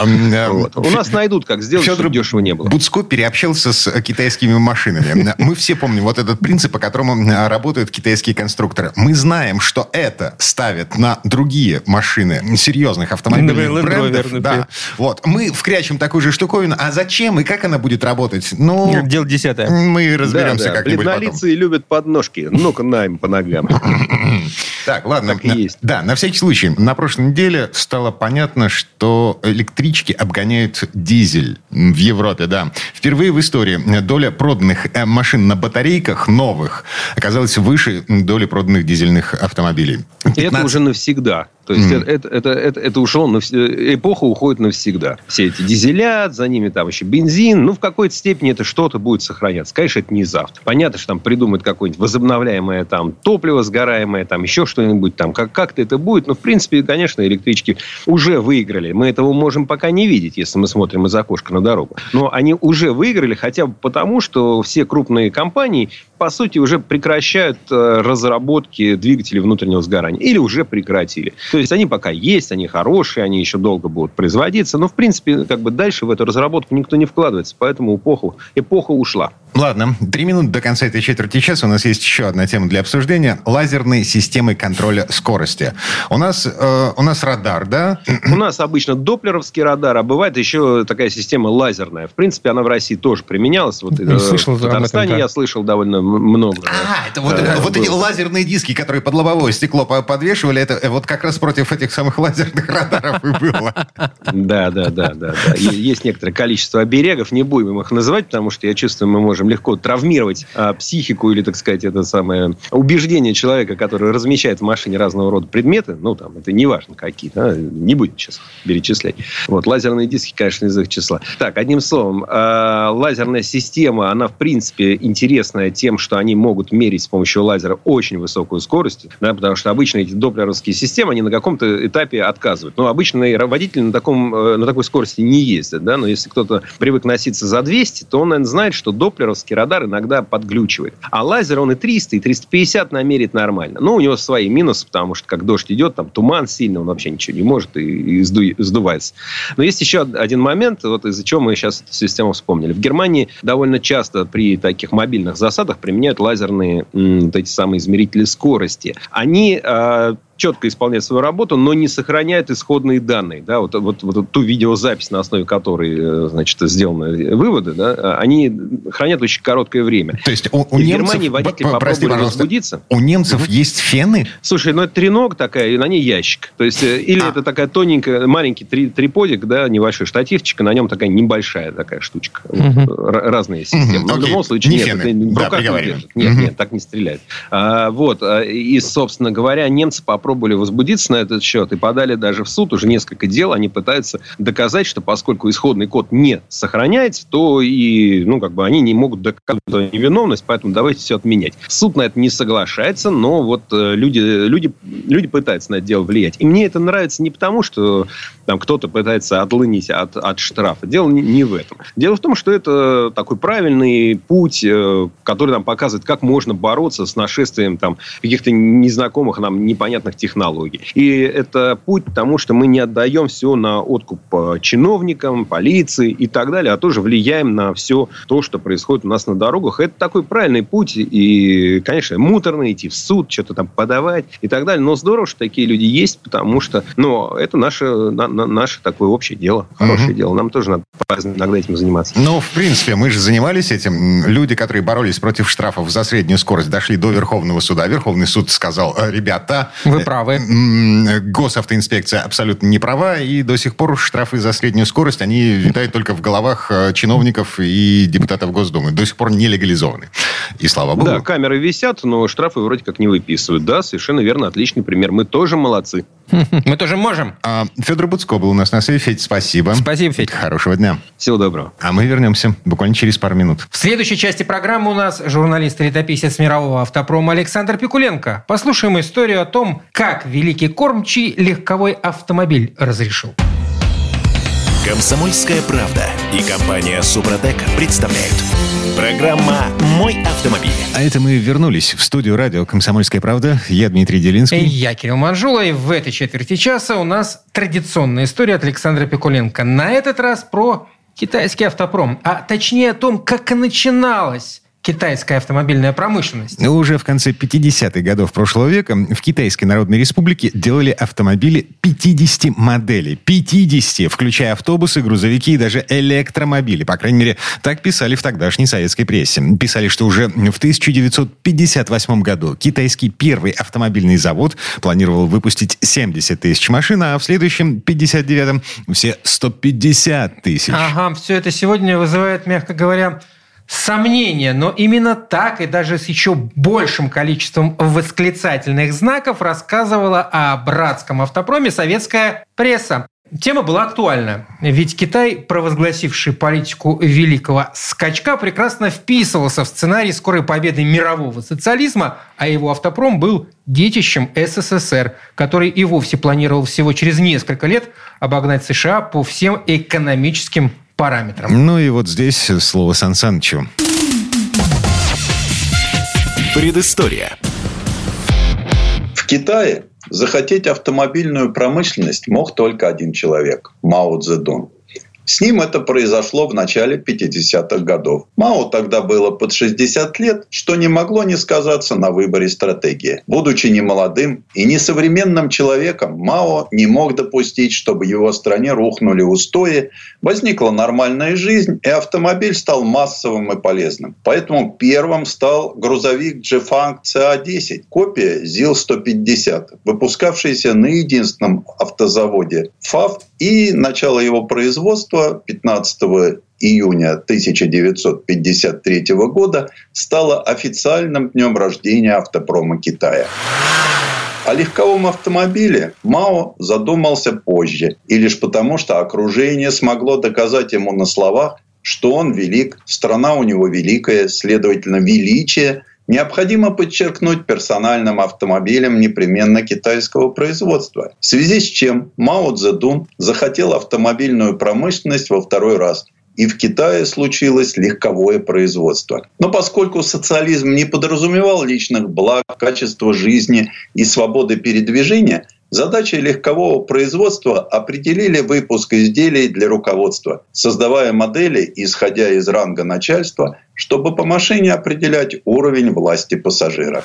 У нас найдут, как сделать, чтобы дешево не было. Буцко переобщался с китайскими машинами. Мы все помним вот этот принцип, по которому работают китайские конструкторы. Мы знаем, что это ставят на другие машины серьезных автомобильных брендов. Да. Вот. Мы вкрячем такую же штуковину. А зачем и как она будет работать? Ну, Дело десятое. Мы разберемся да, да. как-нибудь потом. любят подножки. Ну-ка, на им по ногам. Так, ладно. Так и есть. Да, на всякий случай. На прошлой неделе стало понятно, что электрички обгоняют дизель в Европе, да. Впервые в истории доля проданных э, машин на батарейках новых оказалась выше доли проданных дизельных автомобилей. 15... Это уже навсегда. То есть mm. это, это, это, это ушло, навс... эпоха уходит навсегда. Все эти дизеля, за ними там еще бензин. Ну, в какой-то степени это что-то будет сохраняться. Конечно, это не завтра. Понятно, что там придумают какое-нибудь возобновляемое там топливо сгораемое, там еще что-нибудь там. Как- как-то это будет. Но, в принципе, конечно, электрички уже выиграли. Мы этого можем пока не видеть, если мы смотрим из окошка на дорогу. Но они уже выиграли хотя бы потому, что все крупные компании по сути, уже прекращают э, разработки двигателей внутреннего сгорания. Или уже прекратили. То есть, они пока есть, они хорошие, они еще долго будут производиться. Но, в принципе, как бы дальше в эту разработку никто не вкладывается. Поэтому эпоха, эпоха ушла. Ладно, три минуты до конца этой четверти часа. У нас есть еще одна тема для обсуждения. Лазерные системы контроля скорости. У нас, э, у нас радар, да? У нас обычно доплеровский радар, а бывает еще такая система лазерная. В принципе, она в России тоже применялась. Вот, Не э, слышал в этом, Татарстане да. я слышал довольно много. А, это вот, это- вот эти лазерные диски, которые под лобовое стекло по- подвешивали, это э, вот как раз против этих самых лазерных радаров и было. Да, да, да, да, Есть некоторое количество оберегов, не будем их называть, потому что я чувствую, мы можем легко травмировать а, психику или, так сказать, это самое убеждение человека, который размещает в машине разного рода предметы. Ну, там, это не важно какие, да, не будем сейчас перечислять. Вот, лазерные диски, конечно, из их числа. Так, одним словом, а, лазерная система, она, в принципе, интересная тем, что они могут мерить с помощью лазера очень высокую скорость, да, потому что обычно эти доплеровские системы, они на каком-то этапе отказывают. Но обычно водители на, таком, э, на такой скорости не ездят, да, но если кто-то привык носиться за 200, то он, наверное, знает, что доплеровский радар иногда подглючивает. А лазер он и 300, и 350 намерит нормально. Но у него свои минусы, потому что как дождь идет, там туман сильный, он вообще ничего не может и, и сду- сдувается. Но есть еще один момент, вот из-за чего мы сейчас эту систему вспомнили. В Германии довольно часто при таких мобильных засадах применяют лазерные м, вот эти самые измерители скорости. Они а, четко исполняют свою работу, но не сохраняют исходные данные. Да, вот, вот, вот ту видеозапись, на основе которой э, значит, сделаны выводы, да, они хранят очень короткое время. То есть у, у И в немцев... Германии водители п- п- прости, попробовали возбудиться. у немцев есть фены? Слушай, ну это треног такая, и на ней ящик. То есть, э, или А. это такая тоненькая, маленький три, триподик, да, небольшой штативчик, и на нем такая небольшая такая штучка. Р- разные системы. Мгм, Но в окей. любом случае, Не нет, фены. это в Да, руках не приговариваем. держит. Нет, Мгм. нет, так не стреляет. А, вот. а, И, собственно говоря, немцы попробовали возбудиться на этот счет и подали даже в суд уже несколько дел. Они пытаются доказать, что поскольку исходный код не сохраняется, то и, ну, как бы они не могут доказать невиновность, поэтому давайте все отменять. Суд на это не соглашается, но вот э, люди, люди, люди пытаются на это дело влиять. И мне это нравится не потому, что там кто-то пытается отлынить от, от штрафа. Дело не, не в этом. Дело в том, что это такой правильный путь, э, который нам показывает, как можно бороться с нашествием там, каких-то незнакомых нам непонятных технологий. И это путь к тому, что мы не отдаем все на откуп э, чиновникам, полиции и так далее, а тоже влияем на все то, что происходит у нас на дорогах. Это такой правильный путь. И, конечно, муторно идти в суд, что-то там подавать и так далее. Но здорово, что такие люди есть, потому что ну, это наше, на- на- наше такое общее дело, хорошее дело. Нам тоже надо иногда этим заниматься. Ну, в принципе, мы же занимались этим. Люди, которые боролись против штрафов за среднюю скорость, дошли до Верховного суда. Верховный суд сказал, «Э, ребята... Вы э, правы. Госавтоинспекция абсолютно не права, и до сих пор штрафы за среднюю скорость, они витают только в головах э, чиновников и депутатов Госдумы. До сих пор не легализованы. И слава богу. Да, камеры висят, но штрафы вроде как не выписывают. Да, совершенно верно, отличный пример. Мы тоже молодцы. Мы тоже можем. А, Федор Буцко был у нас на связи. Федь, спасибо. Спасибо, Федь. Хорошего дня. Всего доброго. А мы вернемся буквально через пару минут. В следующей части программы у нас журналист и летописец мирового автопрома Александр Пикуленко. Послушаем историю о том, как великий кормчий легковой автомобиль разрешил. Комсомольская правда и компания Супротек представляют. Программа «Мой автомобиль». А это мы вернулись в студию радио «Комсомольская правда». Я Дмитрий Делинский. Я Кирилл Манжула, и в этой четверти часа у нас традиционная история от Александра Пикуленко. На этот раз про китайский автопром, а точнее о том, как начиналась китайская автомобильная промышленность. Уже в конце 50-х годов прошлого века в Китайской Народной Республике делали автомобили 50 моделей. 50, включая автобусы, грузовики и даже электромобили. По крайней мере, так писали в тогдашней советской прессе. Писали, что уже в 1958 году китайский первый автомобильный завод планировал выпустить 70 тысяч машин, а в следующем 59-м все 150 тысяч. Ага, все это сегодня вызывает, мягко говоря, сомнения, но именно так и даже с еще большим количеством восклицательных знаков рассказывала о братском автопроме советская пресса. Тема была актуальна, ведь Китай, провозгласивший политику великого скачка, прекрасно вписывался в сценарий скорой победы мирового социализма, а его автопром был детищем СССР, который и вовсе планировал всего через несколько лет обогнать США по всем экономическим параметрам. Ну и вот здесь слово Сан Санычу. Предыстория. В Китае Захотеть автомобильную промышленность мог только один человек – Мао Цзэдун. С ним это произошло в начале 50-х годов. Мао тогда было под 60 лет, что не могло не сказаться на выборе стратегии. Будучи немолодым и несовременным человеком, Мао не мог допустить, чтобы его стране рухнули устои, возникла нормальная жизнь, и автомобиль стал массовым и полезным. Поэтому первым стал грузовик Jefang CA-10, копия ZIL-150, выпускавшийся на единственном автозаводе ФАВ и начало его производства 15 июня 1953 года стало официальным днем рождения автопрома Китая. О легковом автомобиле Мао задумался позже, и лишь потому, что окружение смогло доказать ему на словах, что он велик, страна у него великая, следовательно, величие – необходимо подчеркнуть персональным автомобилем непременно китайского производства, в связи с чем Мао Цзэдун захотел автомобильную промышленность во второй раз – и в Китае случилось легковое производство. Но поскольку социализм не подразумевал личных благ, качества жизни и свободы передвижения, Задачей легкового производства определили выпуск изделий для руководства, создавая модели, исходя из ранга начальства, чтобы по машине определять уровень власти пассажира.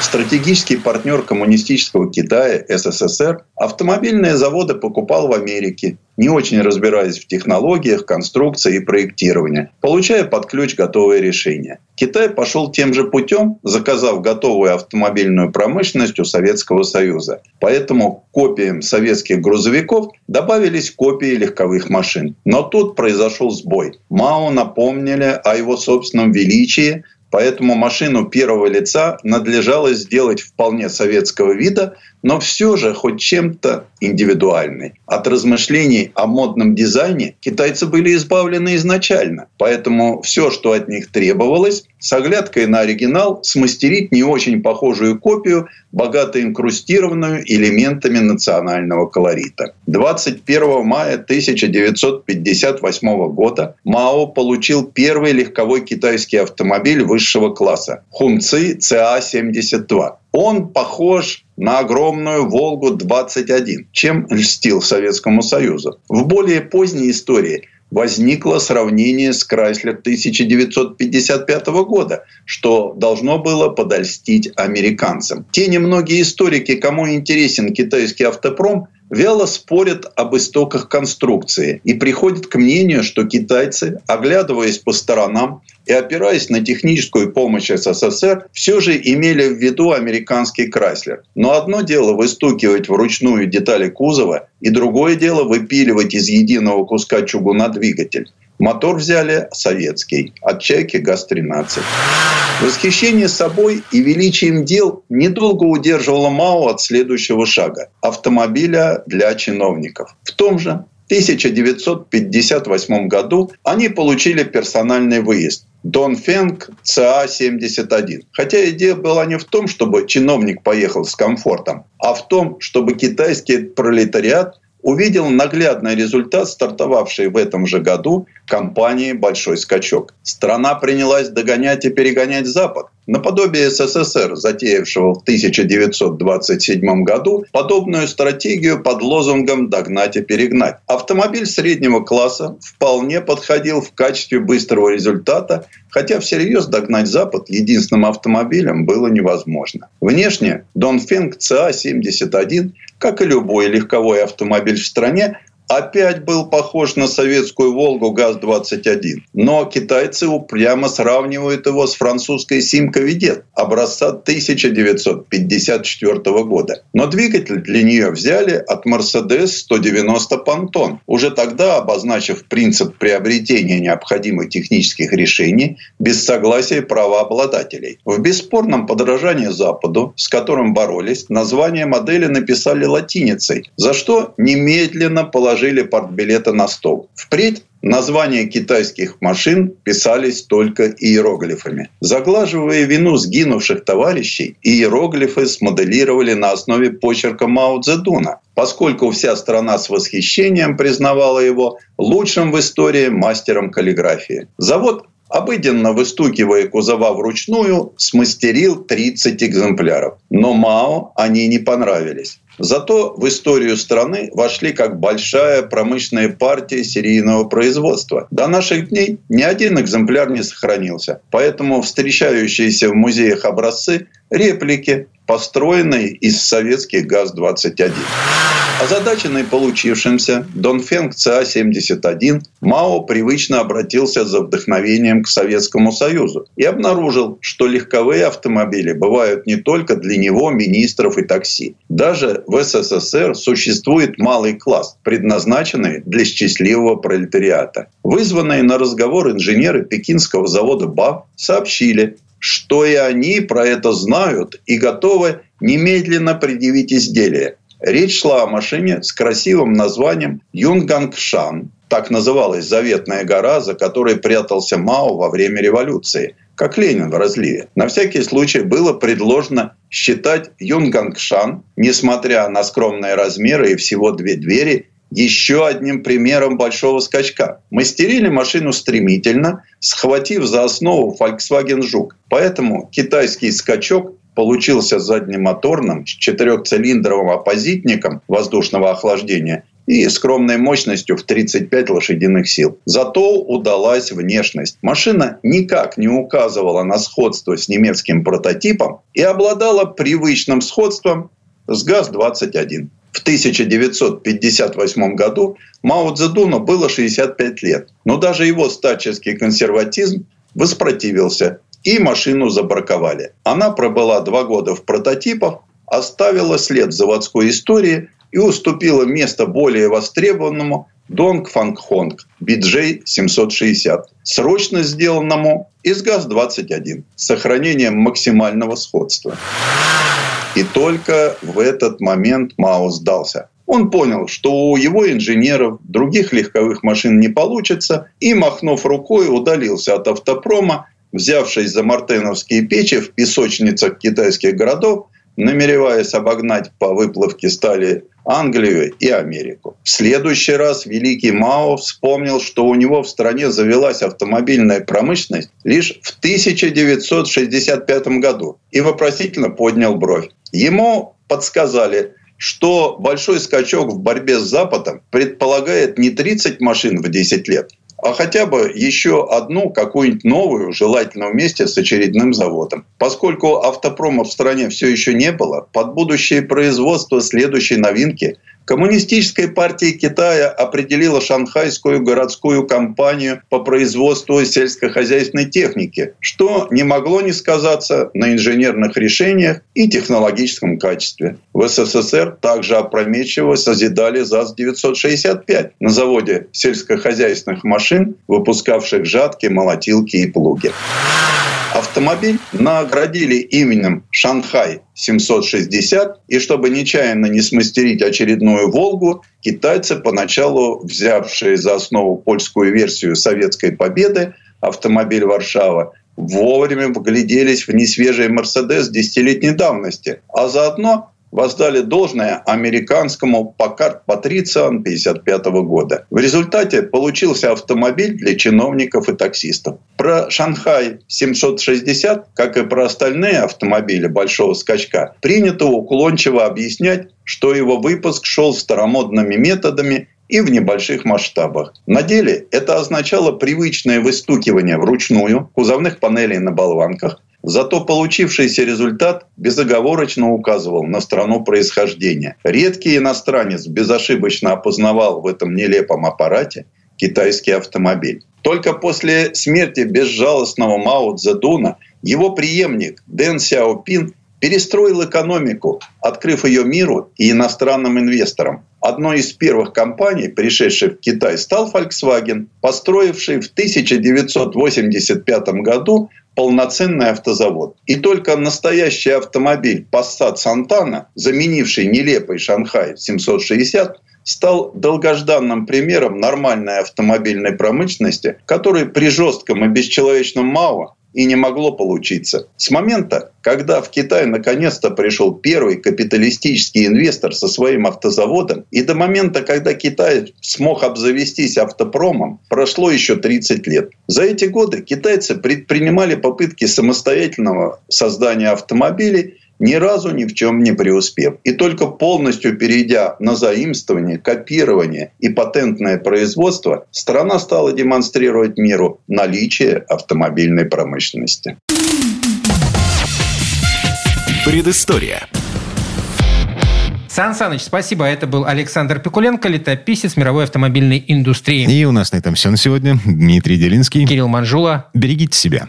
Стратегический партнер коммунистического Китая, СССР, автомобильные заводы покупал в Америке, не очень разбираясь в технологиях, конструкции и проектировании, получая под ключ готовые решения. Китай пошел тем же путем, заказав готовую автомобильную промышленность у Советского Союза. Поэтому копиям советских грузовиков добавились копии легковых машин. Но тут произошел сбой. Мао напомнили о его собственном величии, Поэтому машину первого лица надлежало сделать вполне советского вида, но все же хоть чем-то индивидуальной. От размышлений о модном дизайне китайцы были избавлены изначально. Поэтому все, что от них требовалось, с оглядкой на оригинал смастерить не очень похожую копию, богато инкрустированную элементами национального колорита. 21 мая 1958 года Мао получил первый легковой китайский автомобиль высшего класса – Хунци ЦА-72. Он похож на огромную «Волгу-21», чем льстил Советскому Союзу. В более поздней истории возникло сравнение с Крайслер 1955 года, что должно было подольстить американцам. Те немногие историки, кому интересен китайский автопром, вяло спорят об истоках конструкции и приходят к мнению, что китайцы, оглядываясь по сторонам и опираясь на техническую помощь СССР, все же имели в виду американский Крайслер. Но одно дело выстукивать вручную детали кузова, и другое дело выпиливать из единого куска чугуна двигатель. Мотор взяли советский, от «Чайки» ГАЗ-13. Восхищение собой и величием дел недолго удерживало МАО от следующего шага – автомобиля для чиновников. В том же 1958 году они получили персональный выезд Дон Фенг ЦА-71. Хотя идея была не в том, чтобы чиновник поехал с комфортом, а в том, чтобы китайский пролетариат увидел наглядный результат стартовавшей в этом же году кампании «Большой скачок». Страна принялась догонять и перегонять Запад, наподобие СССР, затеявшего в 1927 году подобную стратегию под лозунгом «догнать и перегнать». Автомобиль среднего класса вполне подходил в качестве быстрого результата, хотя всерьез догнать Запад единственным автомобилем было невозможно. Внешне Донфенг ЦА-71, как и любой легковой автомобиль в стране, опять был похож на советскую «Волгу» ГАЗ-21. Но китайцы упрямо сравнивают его с французской «Симка Видет» образца 1954 года. Но двигатель для нее взяли от «Мерседес 190 Пантон», уже тогда обозначив принцип приобретения необходимых технических решений без согласия правообладателей. В бесспорном подражании Западу, с которым боролись, название модели написали латиницей, за что немедленно положили портбилеты на стол. Впредь Названия китайских машин писались только иероглифами. Заглаживая вину сгинувших товарищей, иероглифы смоделировали на основе почерка Мао Цзэдуна, поскольку вся страна с восхищением признавала его лучшим в истории мастером каллиграфии. Завод обыденно выстукивая кузова вручную, смастерил 30 экземпляров. Но Мао они не понравились. Зато в историю страны вошли как большая промышленная партия серийного производства. До наших дней ни один экземпляр не сохранился. Поэтому встречающиеся в музеях образцы – реплики, построенные из советских ГАЗ-21. Озадаченный получившимся Донфенг ЦА-71, Мао привычно обратился за вдохновением к Советскому Союзу и обнаружил, что легковые автомобили бывают не только для него, министров и такси. Даже в СССР существует малый класс, предназначенный для счастливого пролетариата. Вызванные на разговор инженеры пекинского завода БАВ сообщили, что и они про это знают и готовы немедленно предъявить изделие. Речь шла о машине с красивым названием Юнгангшан. Так называлась заветная гора, за которой прятался Мао во время революции, как Ленин в разливе. На всякий случай было предложено считать Юнгангшан, несмотря на скромные размеры и всего две двери, еще одним примером большого скачка. Мастерили машину стремительно, схватив за основу Volkswagen Жук. Поэтому китайский скачок получился заднемоторным с четырехцилиндровым оппозитником воздушного охлаждения и скромной мощностью в 35 лошадиных сил. Зато удалась внешность. Машина никак не указывала на сходство с немецким прототипом и обладала привычным сходством с ГАЗ-21. В 1958 году Мао Цзэдуну было 65 лет, но даже его стаческий консерватизм воспротивился и машину забраковали. Она пробыла два года в прототипах, оставила след в заводской истории и уступила место более востребованному Донг Фанг Хонг BJ 760, срочно сделанному из ГАЗ-21 с сохранением максимального сходства. И только в этот момент Мао сдался. Он понял, что у его инженеров других легковых машин не получится, и, махнув рукой, удалился от автопрома взявшись за мартеновские печи в песочницах китайских городов, намереваясь обогнать по выплавке стали Англию и Америку. В следующий раз великий Мао вспомнил, что у него в стране завелась автомобильная промышленность лишь в 1965 году и вопросительно поднял бровь. Ему подсказали, что большой скачок в борьбе с Западом предполагает не 30 машин в 10 лет, а хотя бы еще одну какую-нибудь новую, желательно вместе с очередным заводом. Поскольку автопрома в стране все еще не было, под будущее производство следующей новинки – Коммунистическая партия Китая определила шанхайскую городскую компанию по производству сельскохозяйственной техники, что не могло не сказаться на инженерных решениях и технологическом качестве. В СССР также опрометчиво созидали ЗАЗ-965 на заводе сельскохозяйственных машин, выпускавших жатки, молотилки и плуги. Автомобиль наградили именем Шанхай 760, и чтобы нечаянно не смастерить очередную «Волгу», китайцы, поначалу взявшие за основу польскую версию советской победы, автомобиль «Варшава», вовремя вгляделись в несвежий «Мерседес» десятилетней давности, а заодно воздали должное американскому Packard Patrician 1955 года. В результате получился автомобиль для чиновников и таксистов. Про Шанхай 760, как и про остальные автомобили большого скачка, принято уклончиво объяснять, что его выпуск шел старомодными методами и в небольших масштабах. На деле это означало привычное выстукивание вручную кузовных панелей на болванках, Зато получившийся результат безоговорочно указывал на страну происхождения. Редкий иностранец безошибочно опознавал в этом нелепом аппарате китайский автомобиль. Только после смерти безжалостного Мао Цзэдуна его преемник Дэн Сяопин перестроил экономику, открыв ее миру и иностранным инвесторам. Одной из первых компаний, пришедших в Китай, стал Volkswagen, построивший в 1985 году полноценный автозавод. И только настоящий автомобиль Passat Santana, заменивший нелепый Шанхай 760, стал долгожданным примером нормальной автомобильной промышленности, который при жестком и бесчеловечном МАО и не могло получиться. С момента, когда в Китай наконец-то пришел первый капиталистический инвестор со своим автозаводом, и до момента, когда Китай смог обзавестись автопромом, прошло еще 30 лет. За эти годы китайцы предпринимали попытки самостоятельного создания автомобилей ни разу ни в чем не преуспев. И только полностью перейдя на заимствование, копирование и патентное производство, страна стала демонстрировать миру наличие автомобильной промышленности. Предыстория. Сан Саныч, спасибо. Это был Александр Пикуленко, летописец мировой автомобильной индустрии. И у нас на этом все на сегодня. Дмитрий Делинский. Кирилл Манжула. Берегите себя.